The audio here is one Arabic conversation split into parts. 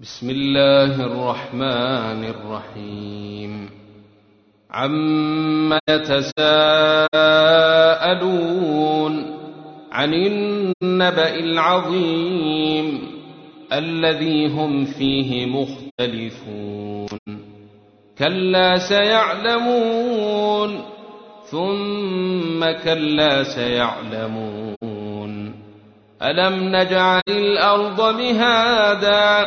بسم الله الرحمن الرحيم. عم يتساءلون عن النبأ العظيم الذي هم فيه مختلفون. كلا سيعلمون ثم كلا سيعلمون. ألم نجعل الأرض مهادا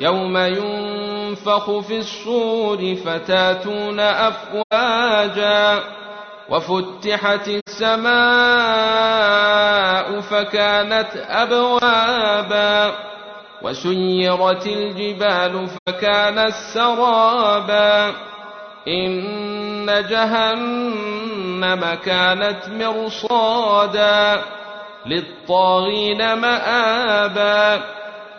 يوم ينفخ في الصور فتاتون أفواجا وفتحت السماء فكانت أبوابا وسيرت الجبال فكانت سرابا إن جهنم كانت مرصادا للطاغين مآبا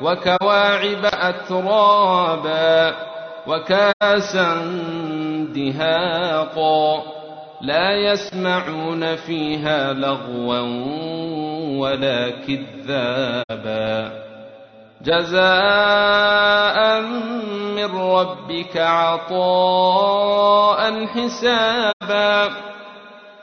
وكواعب أترابا وكاسا دهاقا لا يسمعون فيها لغوا ولا كذابا جزاء من ربك عطاء حسابا